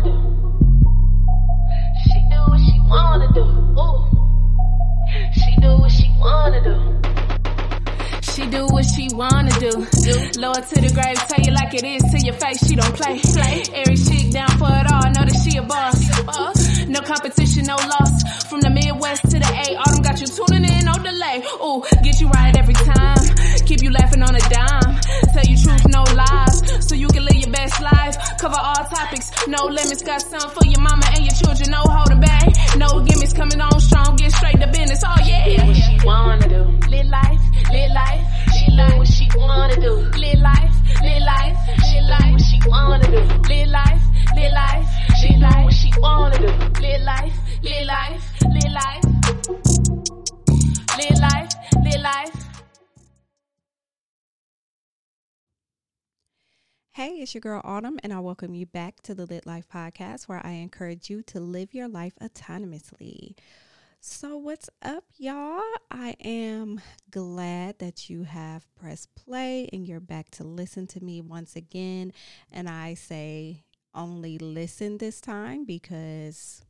wanna do. She do what she wanna do. Ooh. She do what she wanna do. She do what she wanna do. Lower to the grave, tell you like it is to your face. She don't play. Play. Every chick down for it all. Know that she a boss. No competition, no loss. From the Midwest to the A, Autumn got you tuning in, no delay. Ooh, get you right every time. Keep you laughing on a dime. Tell you truth, no lies. So you can live your best life. Cover all topics, no limits. Got some for your mama and your children, no holding back. No gimmicks coming on strong. Get straight to business. Oh yeah. What she wanna do. Live life, live life, She live what she wanna do. Live life, live life, She live life. what she wanna do. Live life, live life, She live what she wanna do. live life, live life, live life, live life, live life. Hey, it's your girl Autumn, and I welcome you back to the Lit Life Podcast, where I encourage you to live your life autonomously. So, what's up, y'all? I am glad that you have pressed play and you're back to listen to me once again. And I say only listen this time because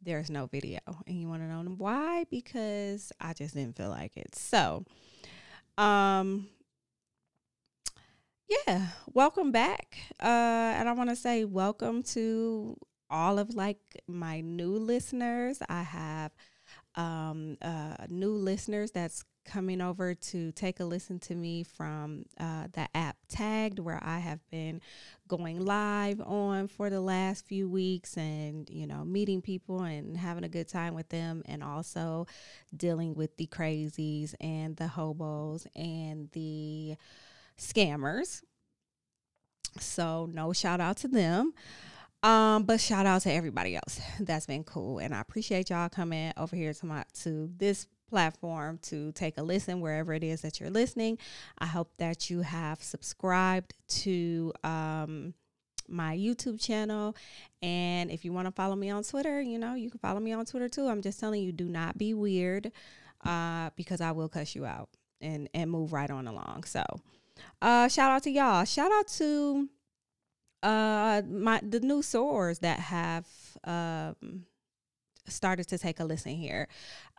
there's no video. And you want to know why? Because I just didn't feel like it. So, um, yeah, welcome back. Uh, and I want to say welcome to all of like my new listeners. I have um uh new listeners that's coming over to take a listen to me from uh the app tagged where I have been going live on for the last few weeks and you know meeting people and having a good time with them and also dealing with the crazies and the hobos and the scammers. So no shout out to them. Um, but shout out to everybody else. That's been cool. And I appreciate y'all coming over here to my to this platform to take a listen wherever it is that you're listening. I hope that you have subscribed to um my YouTube channel. And if you want to follow me on Twitter, you know, you can follow me on Twitter too. I'm just telling you, do not be weird, uh, because I will cuss you out and and move right on along. So uh shout out to y'all. Shout out to uh my the new sorors that have um started to take a listen here.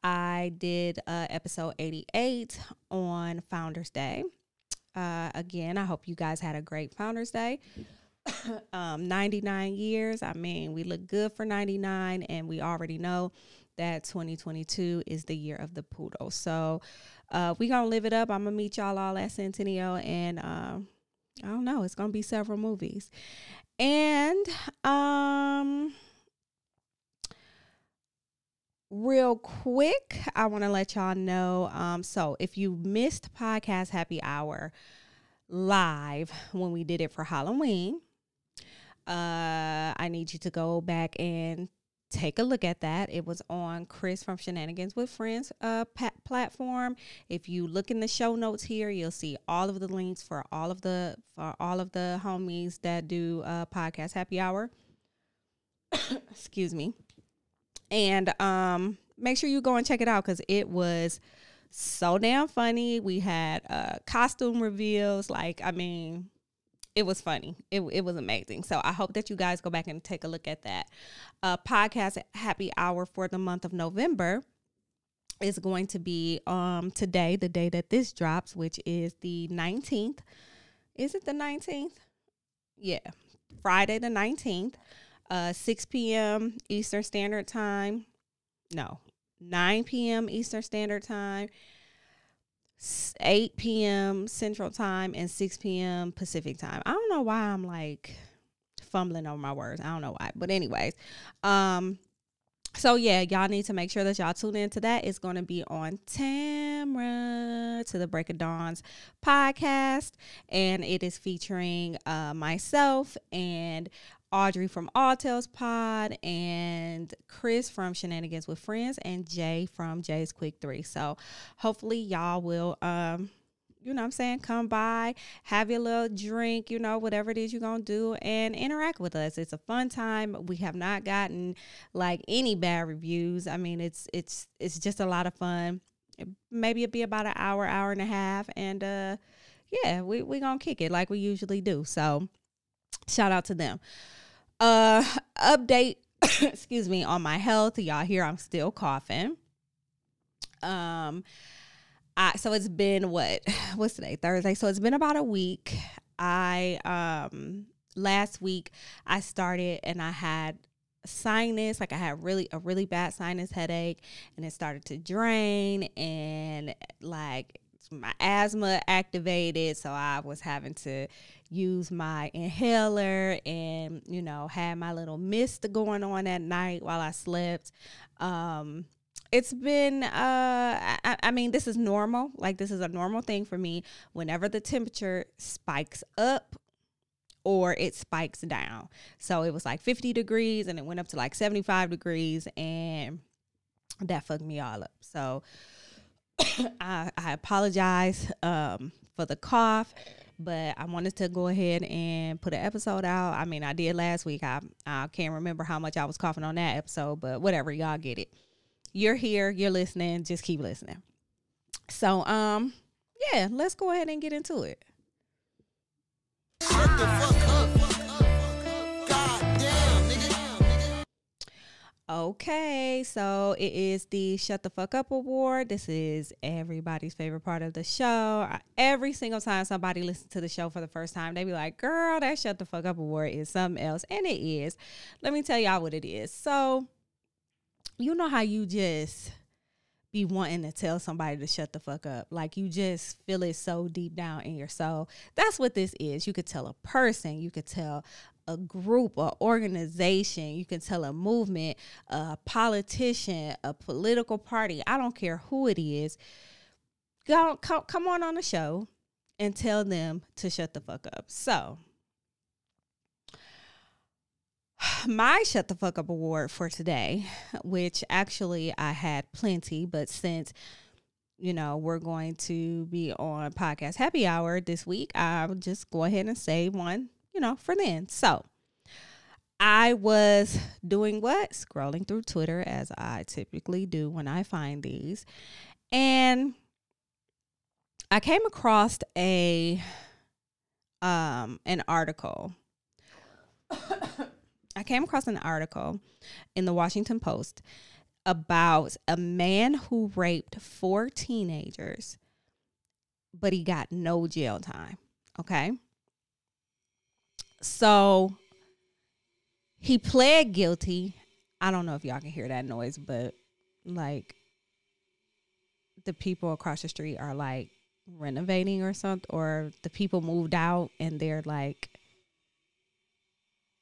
I did uh episode 88 on Founders Day. Uh again, I hope you guys had a great Founders Day. um 99 years. I mean, we look good for 99 and we already know that 2022 is the year of the poodle. So, uh we to live it up. I'm to meet y'all all at Centennial and um I don't know. It's gonna be several movies, and um, real quick, I want to let y'all know. Um, so if you missed podcast happy hour live when we did it for Halloween, uh, I need you to go back and take a look at that. It was on Chris from Shenanigans with Friends uh platform. If you look in the show notes here, you'll see all of the links for all of the for all of the homies that do uh podcast happy hour. Excuse me. And um make sure you go and check it out cuz it was so damn funny. We had uh costume reveals like I mean it was funny. It, it was amazing. So I hope that you guys go back and take a look at that. Uh, podcast happy hour for the month of November is going to be um today, the day that this drops, which is the 19th. Is it the 19th? Yeah. Friday the 19th, uh 6 p.m. Eastern Standard Time. No, 9 p.m. Eastern Standard Time. 8 p.m. Central Time and 6 p.m. Pacific Time. I don't know why I'm like fumbling over my words. I don't know why. But anyways, um so yeah, y'all need to make sure that y'all tune in to that. It's going to be on Tamra to the Break of Dawn's podcast and it is featuring uh myself and Audrey from All Tales Pod and Chris from Shenanigans with Friends and Jay from Jay's Quick Three. So hopefully y'all will um you know what I'm saying, come by, have your little drink, you know, whatever it is you're going to do and interact with us. It's a fun time. We have not gotten like any bad reviews. I mean, it's it's it's just a lot of fun. Maybe it'll be about an hour, hour and a half and uh yeah, we we going to kick it like we usually do. So shout out to them. Uh, update, excuse me, on my health. Y'all hear I'm still coughing. Um, I so it's been what? What's today? Thursday. So it's been about a week. I um last week I started and I had sinus like i had really a really bad sinus headache and it started to drain and like my asthma activated so i was having to use my inhaler and you know had my little mist going on at night while i slept um it's been uh I, I mean this is normal like this is a normal thing for me whenever the temperature spikes up or it spikes down. So it was like 50 degrees and it went up to like 75 degrees and that fucked me all up. So I, I apologize um, for the cough, but I wanted to go ahead and put an episode out. I mean, I did last week. I, I can't remember how much I was coughing on that episode, but whatever, y'all get it. You're here, you're listening, just keep listening. So, um, yeah, let's go ahead and get into it. Okay, so it is the Shut the Fuck Up Award. This is everybody's favorite part of the show. Every single time somebody listens to the show for the first time, they be like, girl, that Shut the Fuck Up Award is something else. And it is. Let me tell y'all what it is. So, you know how you just be wanting to tell somebody to shut the fuck up. Like you just feel it so deep down in your soul. That's what this is. You could tell a person, you could tell a group, or organization, you can tell a movement, a politician, a political party. I don't care who it is. Go come, on on the show and tell them to shut the fuck up. So, my shut the fuck up award for today, which actually I had plenty, but since you know we're going to be on podcast happy hour this week, I'll just go ahead and say one, you know, for then. So I was doing what? Scrolling through Twitter as I typically do when I find these. And I came across a um an article I came across an article in the Washington Post about a man who raped four teenagers, but he got no jail time. Okay. So he pled guilty. I don't know if y'all can hear that noise, but like the people across the street are like renovating or something, or the people moved out and they're like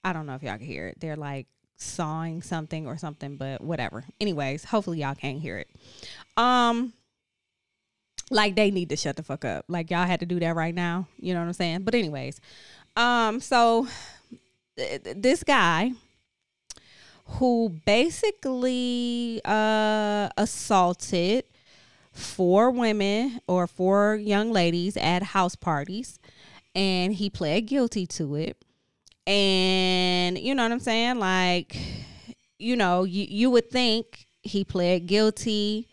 I don't know if y'all can hear it. They're like sawing something or something, but whatever. Anyways, hopefully y'all can't hear it. Um like they need to shut the fuck up. Like y'all had to do that right now. You know what I'm saying? But anyways, um so th- this guy who basically uh assaulted four women or four young ladies at house parties and he pled guilty to it and you know what I'm saying? Like, you know, you, you would think he pled guilty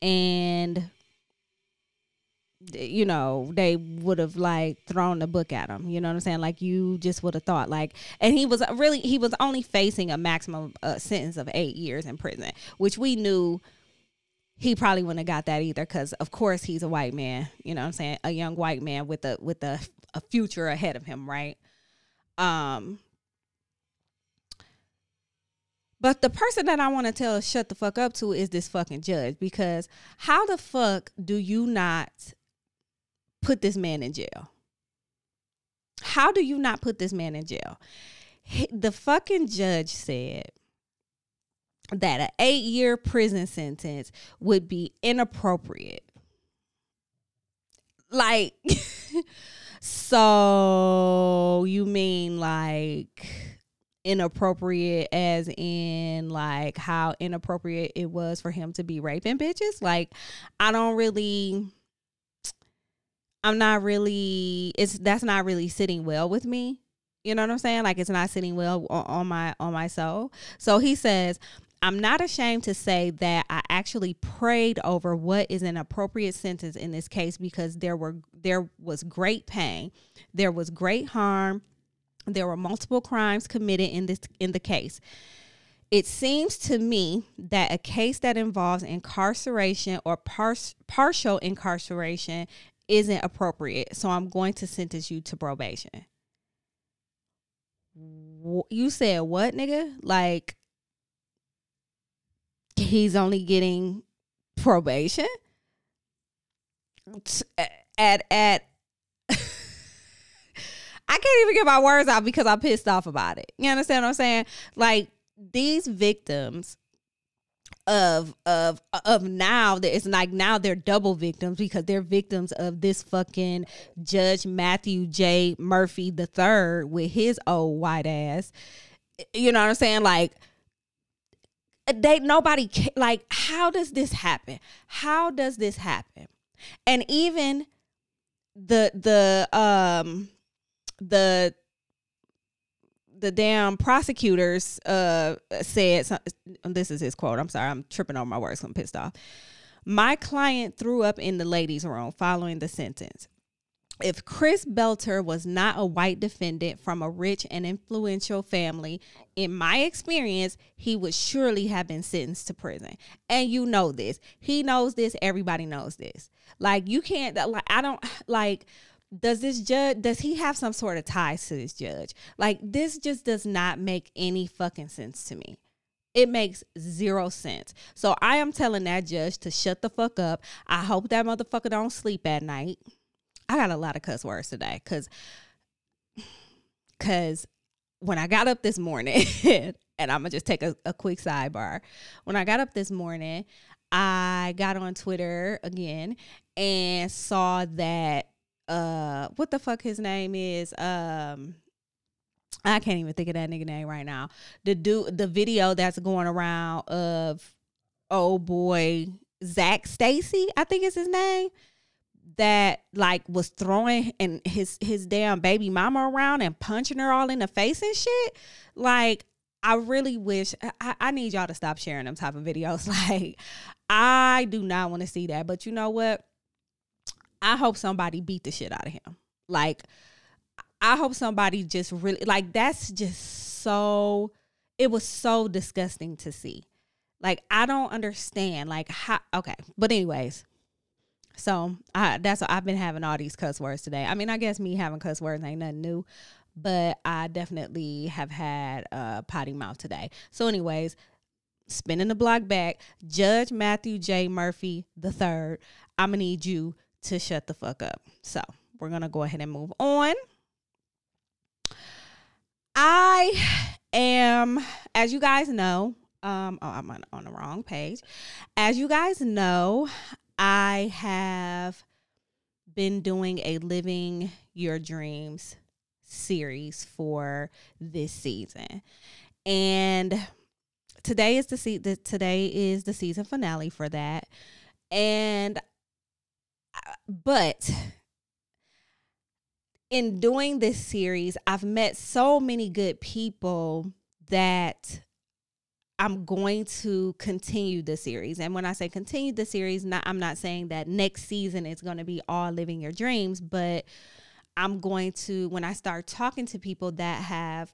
and you know they would have like thrown the book at him you know what i'm saying? Like you just would have thought like and he was really he was only facing a maximum uh, sentence of eight years in prison which we knew he probably wouldn't have got that either because of course he's a white man you know what i'm saying? A young white man with a with a, a future ahead of him right? Um, but the person that I want to tell shut the fuck up to is this fucking judge because how the fuck do you not put this man in jail? How do you not put this man in jail? The fucking judge said that an eight year prison sentence would be inappropriate. Like, So you mean like inappropriate as in like how inappropriate it was for him to be raping bitches? Like I don't really I'm not really it's that's not really sitting well with me. You know what I'm saying? Like it's not sitting well on, on my on my soul. So he says, I'm not ashamed to say that I actually prayed over what is an appropriate sentence in this case because there were there was great pain, there was great harm, There were multiple crimes committed in this in the case. It seems to me that a case that involves incarceration or par- partial incarceration isn't appropriate. So I'm going to sentence you to probation. You said what, nigga? Like he's only getting probation? At at I can't even get my words out because I'm pissed off about it. You understand what I'm saying? Like these victims of of of now that it's like now they're double victims because they're victims of this fucking Judge Matthew J. Murphy the third with his old white ass. You know what I'm saying? Like they nobody like how does this happen? How does this happen? And even the the um the the damn prosecutors uh said this is his quote i'm sorry i'm tripping on my words i'm pissed off my client threw up in the ladies room following the sentence if Chris Belter was not a white defendant from a rich and influential family, in my experience, he would surely have been sentenced to prison. And you know this. He knows this. Everybody knows this. Like you can't like I don't like does this judge does he have some sort of ties to this judge? Like this just does not make any fucking sense to me. It makes zero sense. So I am telling that judge to shut the fuck up. I hope that motherfucker don't sleep at night. I got a lot of cuss words today because because when I got up this morning, and I'm gonna just take a, a quick sidebar. When I got up this morning, I got on Twitter again and saw that uh what the fuck his name is um I can't even think of that nigga name right now. The dude the video that's going around of oh boy Zac Stacy, I think is his name that like was throwing and his his damn baby mama around and punching her all in the face and shit. Like I really wish I, I need y'all to stop sharing them type of videos. Like I do not want to see that. But you know what? I hope somebody beat the shit out of him. Like I hope somebody just really like that's just so it was so disgusting to see. Like I don't understand like how okay. But anyways, so I that's I've been having all these cuss words today. I mean, I guess me having cuss words ain't nothing new, but I definitely have had a potty mouth today. So, anyways, spinning the block back, Judge Matthew J. Murphy the third. I'm gonna need you to shut the fuck up. So we're gonna go ahead and move on. I am, as you guys know, um, oh, I'm on, on the wrong page. As you guys know, I have been doing a Living Your Dreams series for this season. And today is the, se- the today is the season finale for that. And but in doing this series, I've met so many good people that I'm going to continue the series. And when I say continue the series, not I'm not saying that next season is going to be all living your dreams, but I'm going to when I start talking to people that have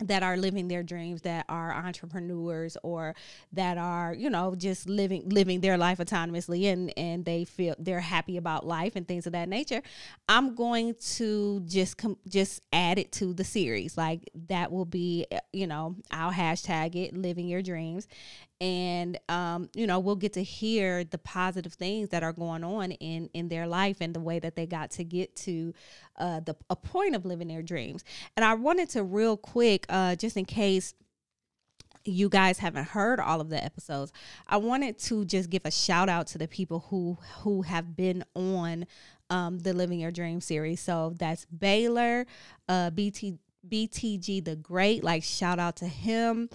that are living their dreams that are entrepreneurs or that are you know just living living their life autonomously and and they feel they're happy about life and things of that nature i'm going to just com- just add it to the series. Like that will be eh, you know i'll hashtag it living your dreams and um, you know we'll get to hear the positive things that are going on in in their life and the way that they got to get to uh, the a point of living their dreams. And I wanted to real quick, uh, just in case you guys haven't heard all of the episodes, I wanted to just give a shout out to the people who who have been on um, the Living Your Dream series. So that's Baylor, uh, BT. BTG the Great, like shout out to him.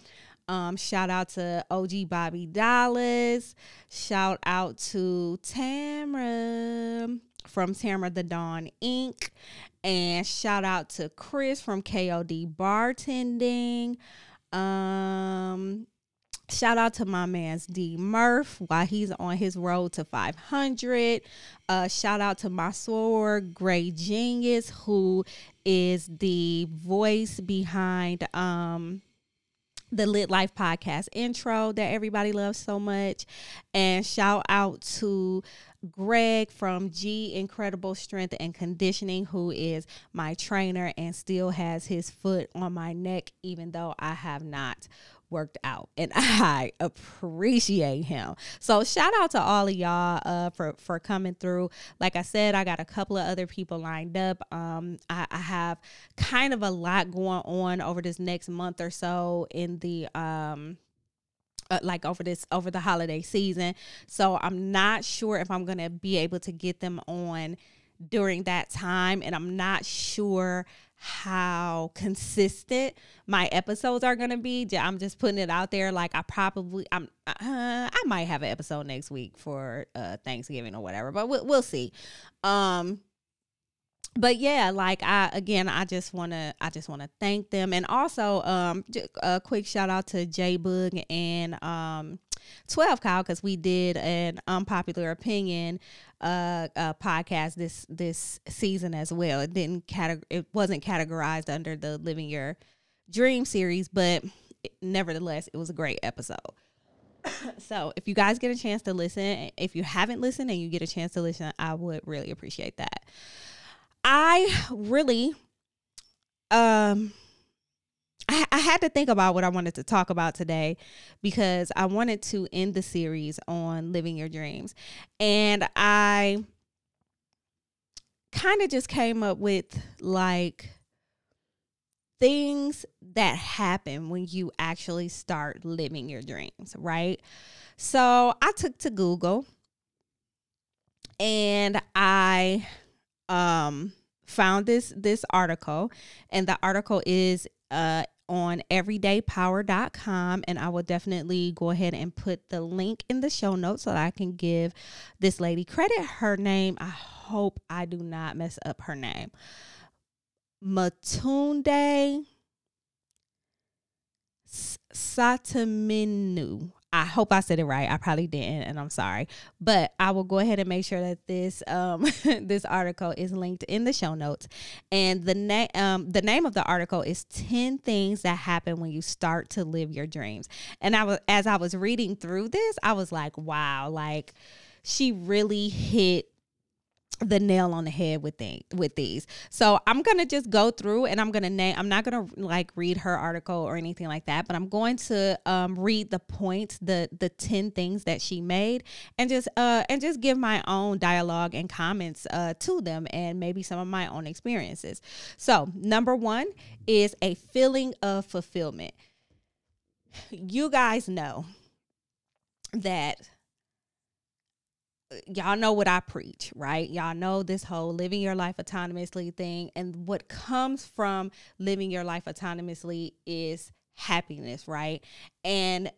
Um, shout out to OG Bobby Dallas. Shout out to Tamra from Tamra the Dawn Inc. And shout out to Chris from KOD Bartending. Um, Shout out to my man's D Murph while he's on his road to 500. Uh, shout out to my sword, Gray Genius, who is the voice behind um, the Lit Life podcast intro that everybody loves so much. And shout out to Greg from G Incredible Strength and Conditioning, who is my trainer and still has his foot on my neck, even though I have not worked out and I appreciate him. So shout out to all of y'all uh, for for coming through. Like I said, I got a couple of other people lined up. Um, I, I have kind of a lot going on over this next month or so in the um uh, like over this over the holiday season. So I'm not sure if I'm going to be able to get them on during that time and I'm not sure how consistent my episodes are going to be. I'm just putting it out there like I probably I'm uh, I might have an episode next week for uh Thanksgiving or whatever, but we'll, we'll see. Um but yeah like i again i just want to i just want to thank them and also um a quick shout out to j boog and um 12 Kyle because we did an unpopular opinion uh, uh, podcast this this season as well. It didn't categ- it wasn't categorized under the living your dream series but it, nevertheless it was a great episode. So if you guys get a chance to listen if you haven't listened and you get a chance to listen i would really appreciate that. I really um I, I had to think about what I wanted to talk about today because I wanted to end the series on living your dreams. And I kind of just came up with like things that happen when you actually start living your dreams, right? So I took to Google and I um found this this article and the article is uh on everydaypower.com and I will definitely go ahead and put the link in the show notes so that I can give this lady credit. Her name, I hope I do not mess up her name. Matunde Sataminu. I hope I said it right. I probably didn't, and I'm sorry. But I will go ahead and make sure that this um this article is linked in the show notes. And the name um the name of the article is 10 things that happen when you start to live your dreams. And I was as I was reading through this, I was like, wow, like she really hit the nail on the head with with these. So I'm gonna just go through and I'm gonna name. I'm not gonna like read her article or anything like that, but I'm going to um, read the points, the the ten things that she made, and just uh and just give my own dialogue and comments uh to them, and maybe some of my own experiences. So number one is a feeling of fulfillment. You guys know that y'all know what I preach, right? Y'all know this whole living your life autonomously thing. And what comes from living your life autonomously is happiness, right? And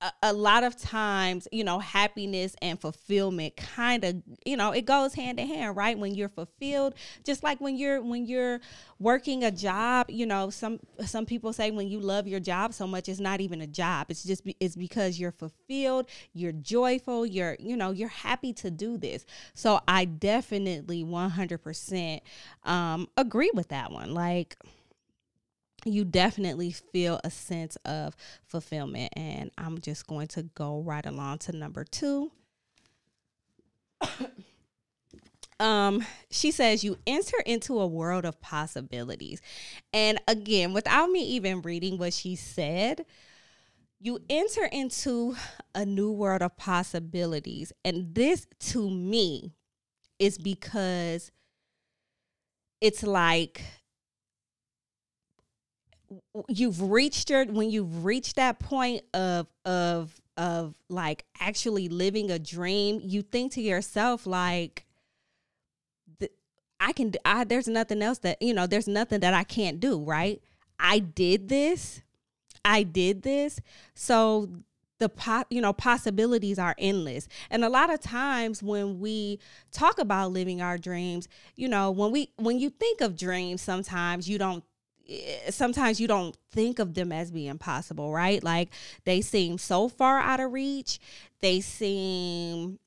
a, a, lot of times, you know, happiness and fulfillment kind of, you know, it goes hand in hand, right? When you're fulfilled, just like when you're when you're working a job, you know, some some people say when you love your job so much, it's not even a job. It's just it's because you're fulfilled, you're joyful, you're you know, you're happy to do this. So I definitely 100% um, agree with that one. Like you definitely feel a sense of fulfillment. And I'm just going to go right along to number two. um she says you enter into a world of possibilities and again without me even reading what she said you enter into a new world of possibilities and this to me is because it's like you've reached your when you've reached that point of of of like actually living a dream you think to yourself like i can i there's nothing else that you know there's nothing that i can't do right? I did this. I did this. So the po- you know possibilities are endless. And a lot of times when we talk about living our dreams you know when we when you think of dreams sometimes you don't sometimes you don't think of them as being possible, right? Like they seem so far out of reach. They seem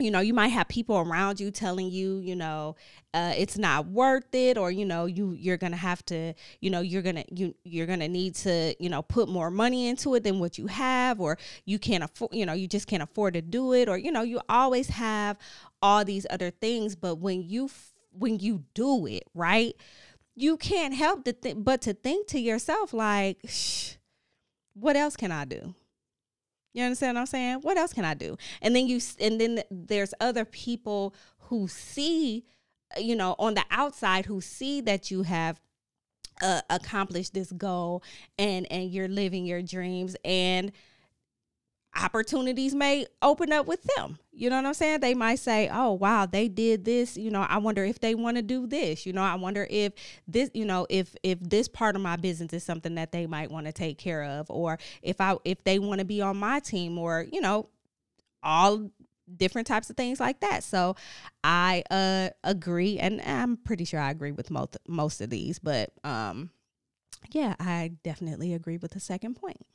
you know you might have people around you telling you you know uh, it's not worth it or you know you you're gonna have to you know you're gonna you you're gonna need to you know put more money into it than what you have or you can't afford you know you just can't afford to do it or you know you always have all these other things but when you when you do it right you can't help to think but to think to yourself like what else can i do you understand what I'm saying? What else can I do? And then you and then there's other people who see you know on the outside who see that you have uh, accomplished this goal and and you're living your dreams and opportunities may open up with them. You know what I'm saying? They might say, "Oh, wow, they did this, you know, I wonder if they want to do this. You know, I wonder if this, you know, if if this part of my business is something that they might want to take care of or if I if they want to be on my team or, you know, all different types of things like that. So, I uh agree and I'm pretty sure I agree with most most of these, but um yeah, I definitely agree with the second point.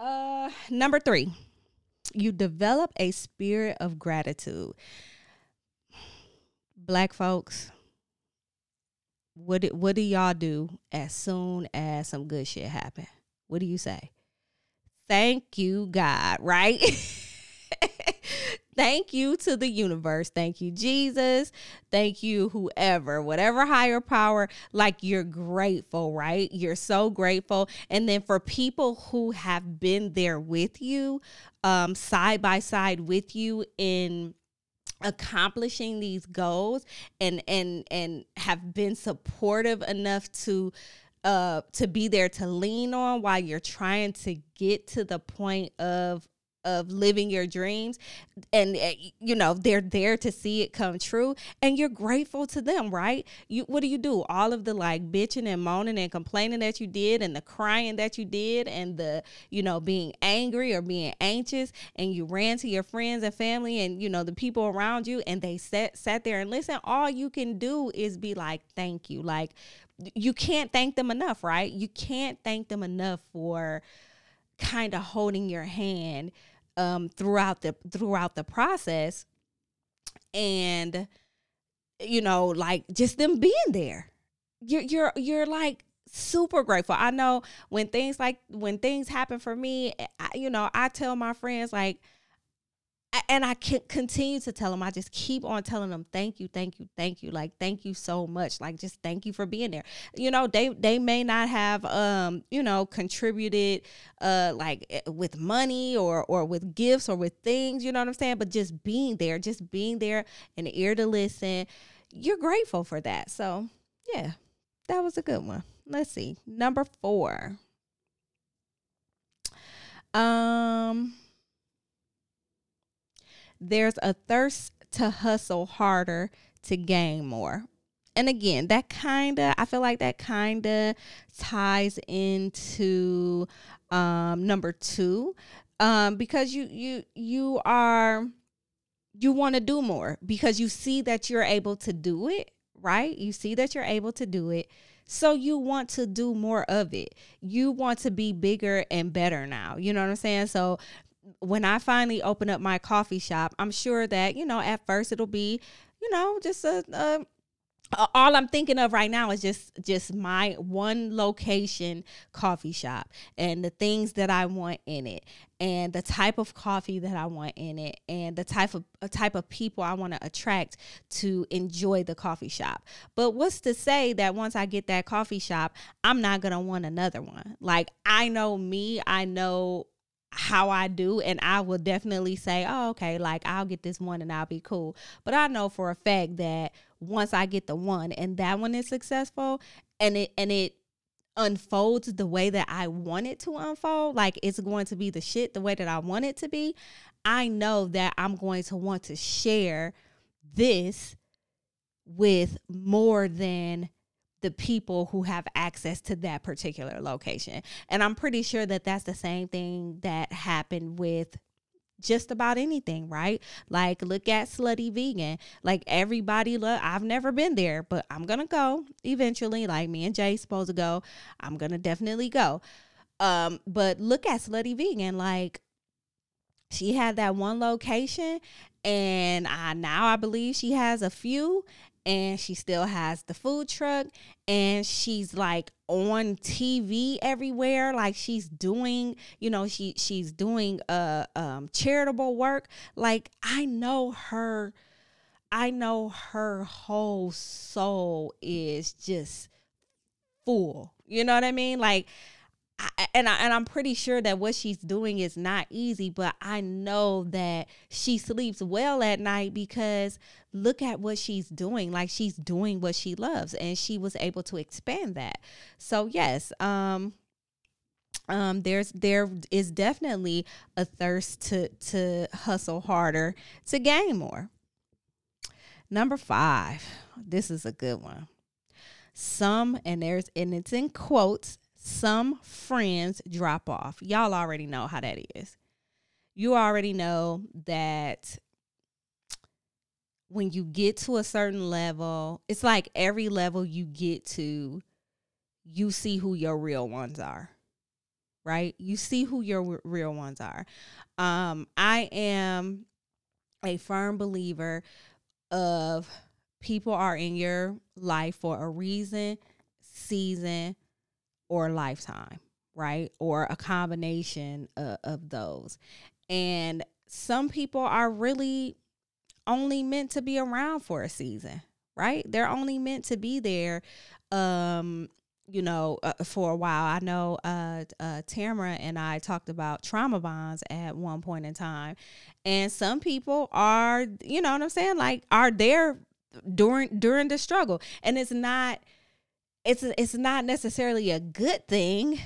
Uh, number three, you develop a spirit of gratitude. Black folks, what do, what do y'all do as soon as some good shit happen? What do you say? Thank you, God, right? Thank you to the universe. Thank you, Jesus. Thank you, whoever, whatever higher power. Like you're grateful, right? You're so grateful. And then for people who have been there with you, um, side by side with you in accomplishing these goals and and and have been supportive enough to uh to be there to lean on while you're trying to get to the point of of living your dreams and uh, you know they're there to see it come true and you're grateful to them right? You what do you do? All of the like bitching and moaning and complaining that you did and the crying that you did and the you know being angry or being anxious and you ran to your friends and family and you know the people around you and they sat sat there and listen all you can do is be like thank you. Like you can't thank them enough right? You can't thank them enough for kind of holding your hand um, throughout the throughout the process, and you know, like just them being there. You're you're you're like super grateful. I know when things like when things happen for me, I, you know, I tell my friends like and I can continue to tell them. I just keep on telling them, thank you, thank you, thank you. Like, thank you so much. Like, just thank you for being there. You know, they they may not have um, you know, contributed uh like eh, with money or or with gifts or with things, you know what I'm saying? But just being there, just being there, an ear to listen, you're grateful for that. So yeah, that was a good one. Let's see. Number four. Um there's a thirst to hustle harder to gain more. And again, that kind of, I feel like that kind of ties into um, number two, um, because you you you are you want to do more because you see that you're able to do it, right? You see that you're able to do it. So you want to do more of it. You want to be bigger and better now. You know what I'm saying? So when I finally open up my coffee shop, I'm sure that, you know, at first it'll be, you know, just a, a all I'm thinking of right now is just just my one location coffee shop and the things that I want in it and the type of coffee that I want in it and the type of type of people I want to attract to enjoy the coffee shop. But what's to say that once I get that coffee shop, I'm not going to want another one. Like I know me, I know how I do, and I will definitely say, oh, okay, like I'll get this one and I'll be cool. But I know for a fact that once I get the one and that one is successful and it and it unfolds the way that I want it to unfold, like it's going to be the shit the way that I want it to be, I know that I'm going to want to share this with more than the people who have access to that particular location. And I'm pretty sure that that's the same thing that happened with just about anything, right? Like look at Slutty Vegan. Like everybody love I've never been there, but I'm gonna go eventually. Like me and Jay supposed to go. I'm gonna definitely go. Um, but look at Slutty Vegan. Like she had that one location and I now I believe she has a few and she still has the food truck and she's like on TV everywhere. Like she's doing you know she she's doing uh um charitable work. Like I know her I know her whole soul is just full. You know what I mean? Like I, and I, and I'm pretty sure that what she's doing is not easy, but I know that she sleeps well at night because look at what she's doing. Like she's doing what she loves, and she was able to expand that. So yes, um, um, there's there is definitely a thirst to to hustle harder to gain more. Number five, this is a good one. Some and there's and it's in quotes some friends drop off. Y'all already know how that is. You already know that when you get to a certain level, it's like every level you get to, you see who your real ones are. Right? You see who your real ones are. Um, I am a firm believer of people are in your life for a reason, season, or lifetime, right? Or a combination of, of those. And some people are really only meant to be around for a season, right? They're only meant to be there um you know, uh, for a while. I know uh, uh, Tamara and I talked about trauma bonds at one point in time, and some people are, you know, what I'm saying, like are there during during the struggle, and it's not it's it's not necessarily a good thing.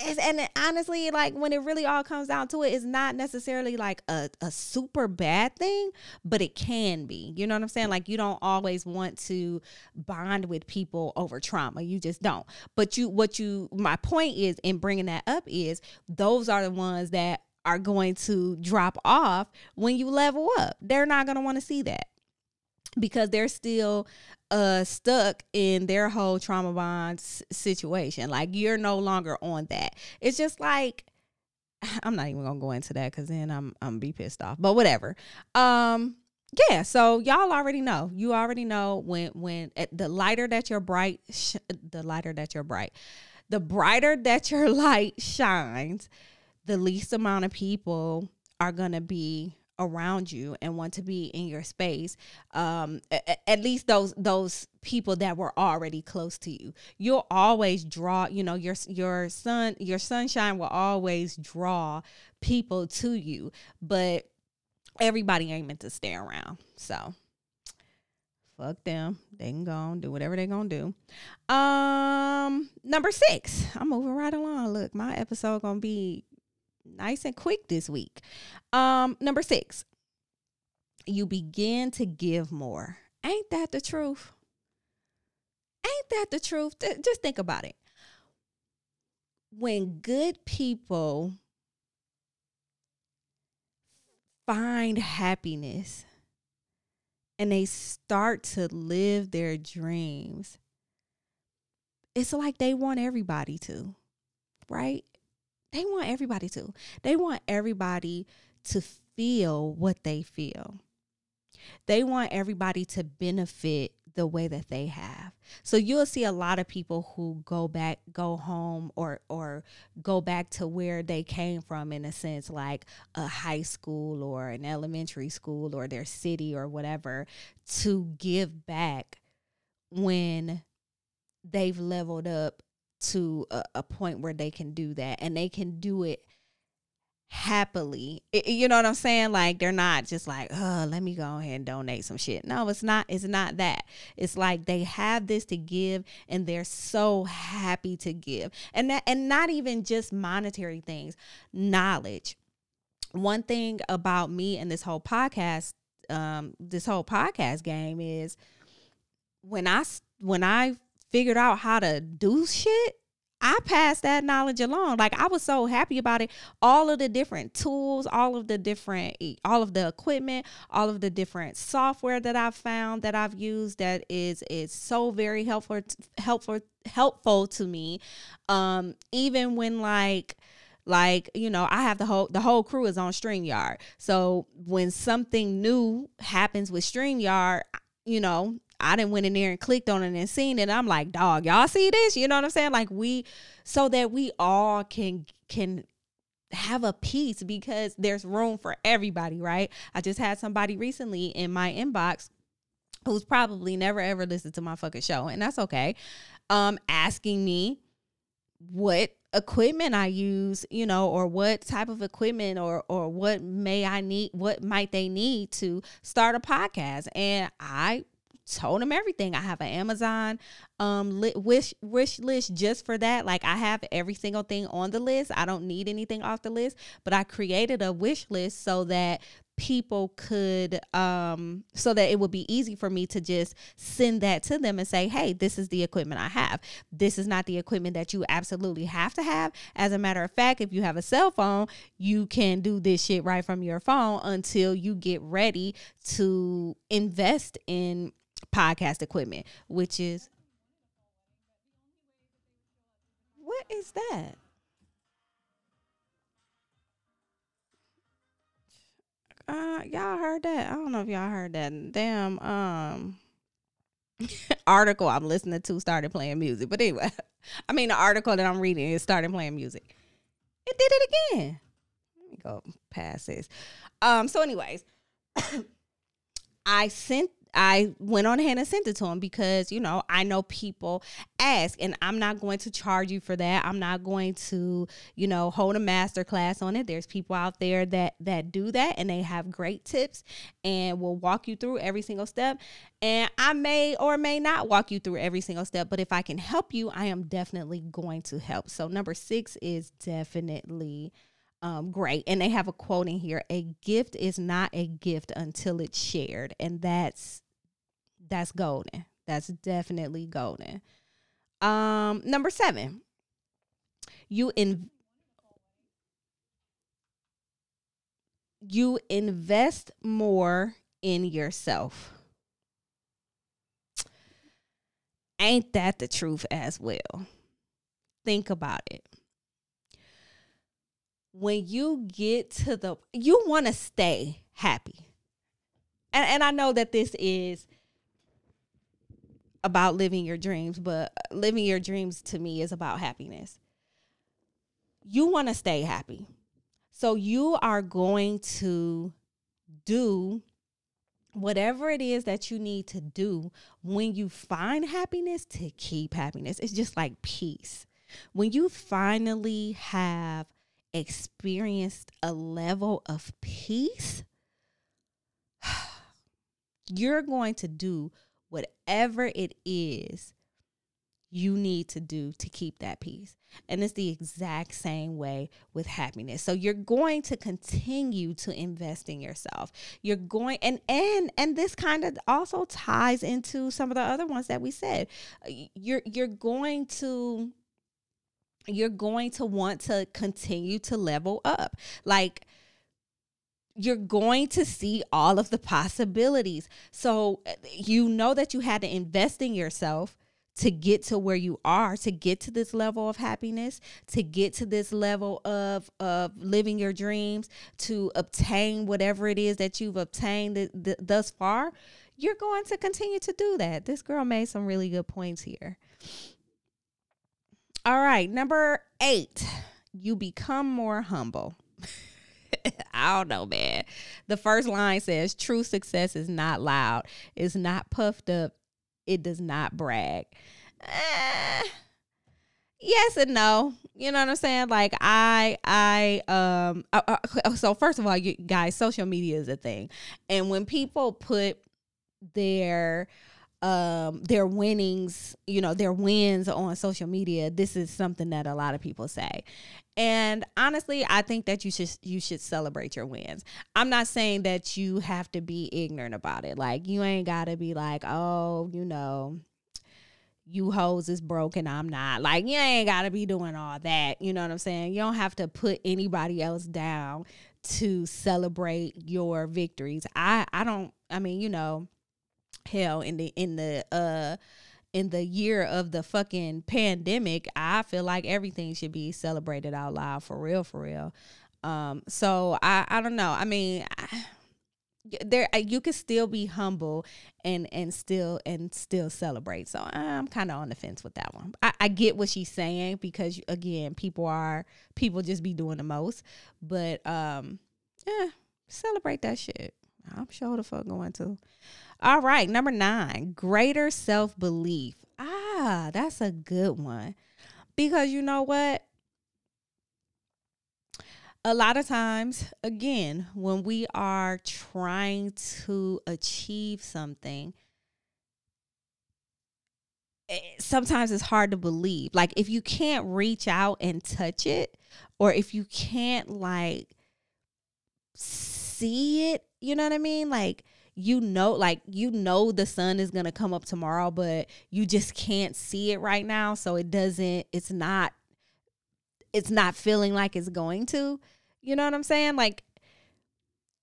It's, and it, honestly, like when it really all comes down to it, it's not necessarily like a, a super bad thing, but it can be. You know what I'm saying? Like you don't always want to bond with people over trauma. You just don't. But you, what you, my point is in bringing that up is those are the ones that are going to drop off when you level up. They're not going to want to see that because they're still uh stuck in their whole trauma bond situation. Like you're no longer on that. It's just like i'm not even gonna go into that because then i'm i'm be pissed off but whatever. Um yeah so y'all already know. You already know when when at the lighter that you're bright sh- the lighter that you're bright the brighter that your light shines the least amount of people are gonna be around you and want to be in your space um at least those those people that were already close to you. You'll always draw you know your your sun your sunshine will always draw people to you but everybody ain't meant to stay around. So fuck them. They can go and do whatever they gonna do. Um number six i'm moving right along. Look my episode gonna be nice and quick this week. Um, number six, you begin to give more. Ain't that the truth? Ain't that the truth? Just think about it. When good people find happiness and they start to live their dreams, it's like they want everybody to, right? They want everybody to. They want everybody to feel what they feel. They want everybody to benefit the way that they have. So you'll see a lot of people who go back, go home, or or go back to where they came from in a sense, like a high school or an elementary school or their city or whatever, to give back when they've leveled up to a, a point where they can do that and they can do it happily. It, you know what I'm saying? Like they're not just like, "Oh, let me go ahead and donate some shit." No, it's not it's not that. It's like they have this to give and they're so happy to give. And that and not even just monetary things, knowledge. One thing about me and this whole podcast um this whole podcast game is when I when I figured out how to do shit, I passed that knowledge along. Like I was so happy about it. All of the different tools, all of the different, all of the equipment, all of the different software that I've found that I've used that is is so very helpful, helpful, helpful to me. Um, even when like like you know i have the whole the whole crew is on streamyard so when something new happens with streamyard you know I didn't went in there and clicked on it and seen it. I'm like, dog, y'all see this? You know what I'm saying? Like we so that we all can can have a piece because there's room for everybody, right? I just had somebody recently in my inbox who's probably never ever listened to my fucking show, and that's okay. Um, asking me what equipment I use, you know, or what type of equipment or or what may I need, what might they need to start a podcast. And I told them everything. I have an Amazon um wish wish list just for that. Like I have every single thing on the list. I don't need anything off the list, but I created a wish list so that people could um so that it would be easy for me to just send that to them and say hey this is the equipment i have this is not the equipment that you absolutely have to have as a matter of fact if you have a cell phone you can do this shit right from your phone until you get ready to invest in podcast equipment, which is what is that? Uh, y'all heard that? I don't know if y'all heard that. Damn, um, article I'm listening to started playing music. But anyway, I mean the article that I'm reading is started playing music. It did it again. Let me go past this. Um. So, anyways, I sent I went on ahead and sent it to him because, you know, I know people ask and I'm not going to charge you for that. I'm not going to, you know, hold a master class on it. There's people out there that that do that and they have great tips and will walk you through every single step. And I may or may not walk you through every single step, but if I can help you, I am definitely going to help. So number 6 is definitely um, great. And they have a quote in here: "A gift is not a gift until it's shared," and that's that's golden. That's definitely golden. Um, number seven, you in you invest more in yourself. Ain't that the truth as well? Think about it when you get to the you want to stay happy. And and I know that this is about living your dreams, but living your dreams to me is about happiness. You want to stay happy. So you are going to do whatever it is that you need to do when you find happiness to keep happiness. It's just like peace. When you finally have experienced a level of peace, you're going to do whatever it is you need to do to keep that peace. And it's the exact same way with happiness. So you're going to continue to invest in yourself. You're going and and and this kind of also ties into some of the other ones that we said. Uh, you're you're going to you're going to want to continue to level up. Like, you're going to see all of the possibilities. So, eh, you know that you had to invest in yourself to get to where you are to get to this level of happiness to get to this level of of living your dreams to obtain whatever it is that you've obtained th- th- thus far you're going to continue to do that this girl made some really good points here all right, number eight, you become more humble. I don't know, man. The first line says true success is not loud, it's not puffed up, it does not brag. Eh, yes and no. You know what I'm saying? Like I, I, um, uh, uh, so first of all, you guys, social media is a thing, and when people put their um their winnings you know their wins on social media this is something that a lot of people say and honestly i think that you should you should celebrate your wins i'm not saying that you have to be ignorant about it like you ain't gotta be like oh you know you hoes is broken, I'm not. Like you ain't gotta be doing all that. You know what I'm saying? You don't have to put anybody else down to celebrate your victories. I I don't I mean, you know, hell in the in the uh in the year of the fucking pandemic, I feel like everything should be celebrated out loud for real, for real. Um, so I, I don't know. I mean, I, there you can still be humble and and still and still celebrate. So I'm kind of on the fence with that one. I, I get what she's saying because again, people are people just be doing the most, but um, yeah, celebrate that shit. I'm sure the fuck going to. All right, number nine, greater self belief. Ah, that's a good one. Because you know what? A lot of times, again, when we are trying to achieve something, eh, sometimes it's hard to believe. Like if you can't reach out and touch it, or if you can't like see it, you know what I mean? Like you know like you know the sun is going to come up tomorrow but you just can't see it right now so it doesn't it's not it's not feeling like it's going to. You know what i'm saying? Like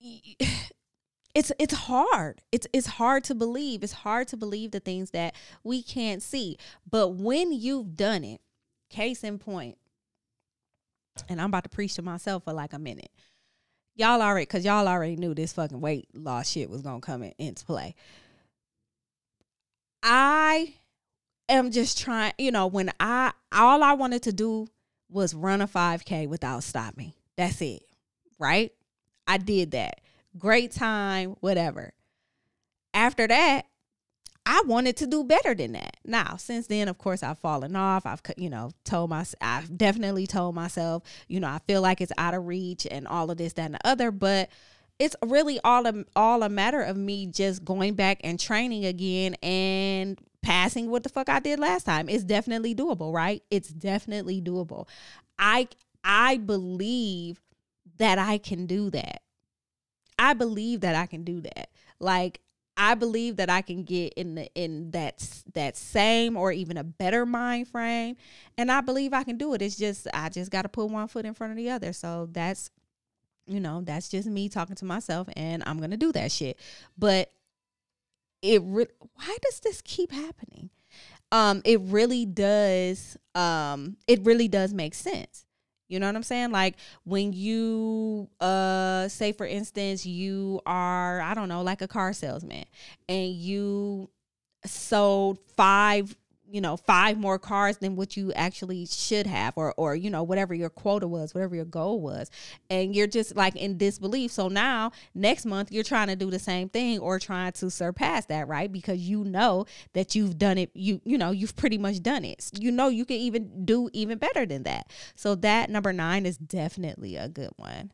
it's it's hard. It's it's hard to believe. It's hard to believe the things that we can't see. But when you've done it case in point and i'm about to preach to myself for like a minute y'all already because y'all already knew this fucking weight loss shit was gonna come in, into play. I am just trying, you know, when I all I wanted to do was run a 5K without stopping. That's it. Right? I did that. Great time, whatever. After that, I wanted to do better than that. Now, since then, of course, I've fallen off. I've, you know, told my, I've definitely told myself, you know, I feel like it's out of reach and all of this, that, and the other. But it's really all a, all a matter of me just going back and training again and passing what the fuck I did last time. It's definitely doable, right? It's definitely doable. I I believe that I can do that. I believe that I can do that. Like I believe that I can get in the in that that same or even a better mind frame, and I believe I can do it. It's just I just got to put one foot in front of the other. So that's you know that's just me talking to myself, and I'm gonna do that shit. But it re- why does this keep happening? Um, it really does. Um, it really does make sense you know what I'm saying? Like when you uh say for instance you are I don't know like a car salesman and you sold 5 you know five more cars than what you actually should have or or you know whatever your quota was whatever your goal was. And you're just like in disbelief. So now next month you're trying to do the same thing or trying to surpass that right? Because you know that you've done it. You you know you've pretty much done it. You know you can even do even better than that. So that number 9 is definitely a good one.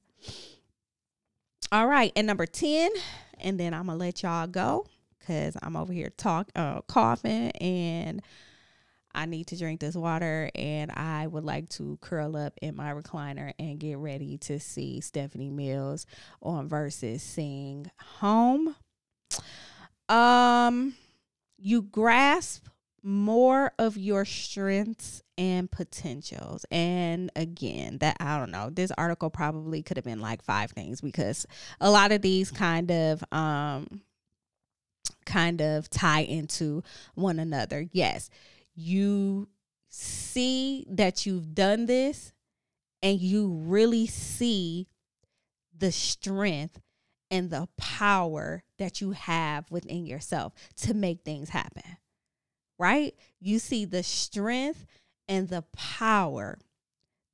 All right and number 10 and then I'm going to let y'all go because I'm over here talk uh, coughing and I need to drink this water and I would like to curl up in my recliner and get ready to see Stephanie Mills on Verzuz sing home. Um you grasp more of your strengths and potentials. And again, that I don't know, this article probably could have been like five things because a lot of these kind of um kind of tie into one another. Yes, you see that you've done this and you really see the strength and the power that you have within yourself to make things happen. Right? You see the strength and the power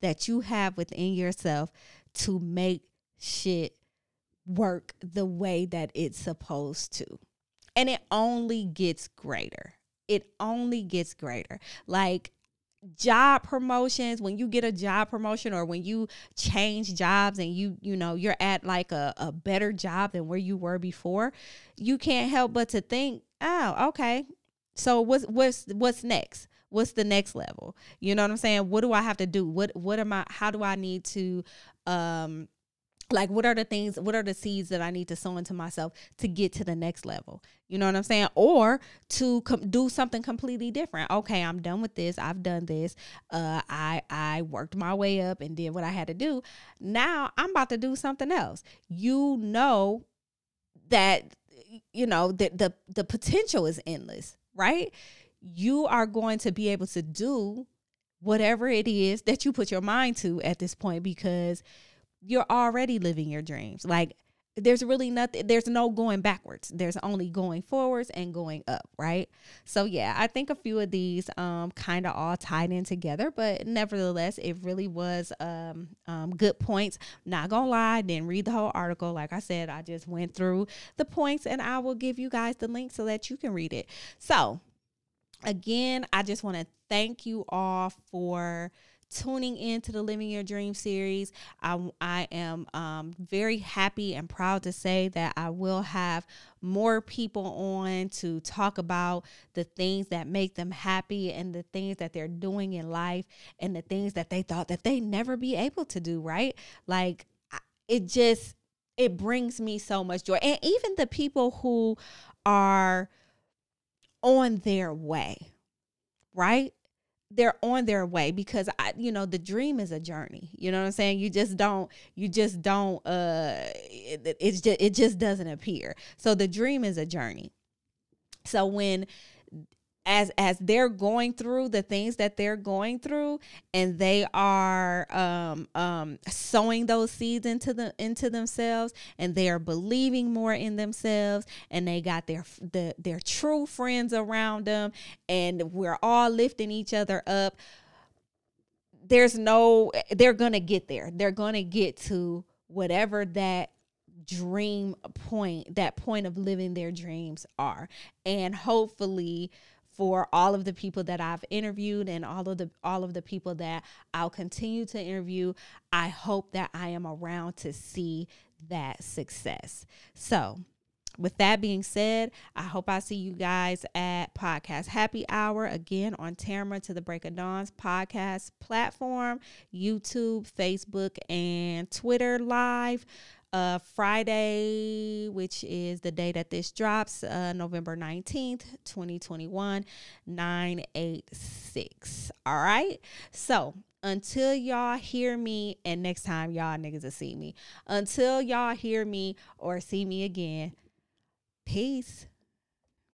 that you have within yourself to make shit work the way that it's supposed to and it only gets greater. It only gets greater. Like job promotions when you get a job promotion or when you change jobs and you you know you're at like a, a better job than where you were before you can't help but to think oh okay. So what's what's what's next? What's the next level? You know what i'm saying? What do i have to do? What what am i how do i need to um like what are the things what are the seeds that i need to sow into myself to get to the next level? You know what i'm saying? Or to com- do something completely different. Okay i'm done with this. I've done this. Uh i i worked my way up and did what i had to do. Now i'm about to do something else. You know that you know the the, the potential is endless right? You are going to be able to do whatever it is that you put your mind to at this point because you're already living your dreams. Like there's really nothing there's no going backwards. There's only going forwards and going up right? So yeah i think a few of these um kind of all tied in together but nevertheless it really was um, um good points. Not gonna lie didn't read the whole article. Like i said i just went through the points and i will give you guys the link so that you can read it. So again i just want to thank you all for tuning in to the Living Your Dream series. I, I am um, very happy and proud to say that I will have more people on to talk about the things that make them happy and the things that they're doing in life and the things that they thought that they never be able to do, right? Like it just it brings me so much joy. And even the people who are on their way, right? They're on their way because I you know the dream is a journey. You know what I'm saying? You just don't you just don't uh it, it's just it just doesn't appear. So the dream is a journey. So when as as they're going through the things that they're going through and they are um um sowing those seeds into the into themselves and they are believing more in themselves and they got their the their true friends around them and we're all lifting each other up there's no they're gonna get there. They're gonna get to whatever that dream point that point of living their dreams are. And hopefully for all of the people that I've interviewed and all of the all of the people that I'll continue to interview. I hope that I am around to see that success. So, with that being said, I hope I see you guys at Podcast Happy Hour again on Tamara to the Break of Dawn's podcast platform, YouTube, Facebook, and Twitter live uh, Friday, which is the day that this drops, uh, November 19th, 2021, 986. All right. So until y'all hear me, and next time y'all niggas will see me, until y'all hear me or see me again, peace.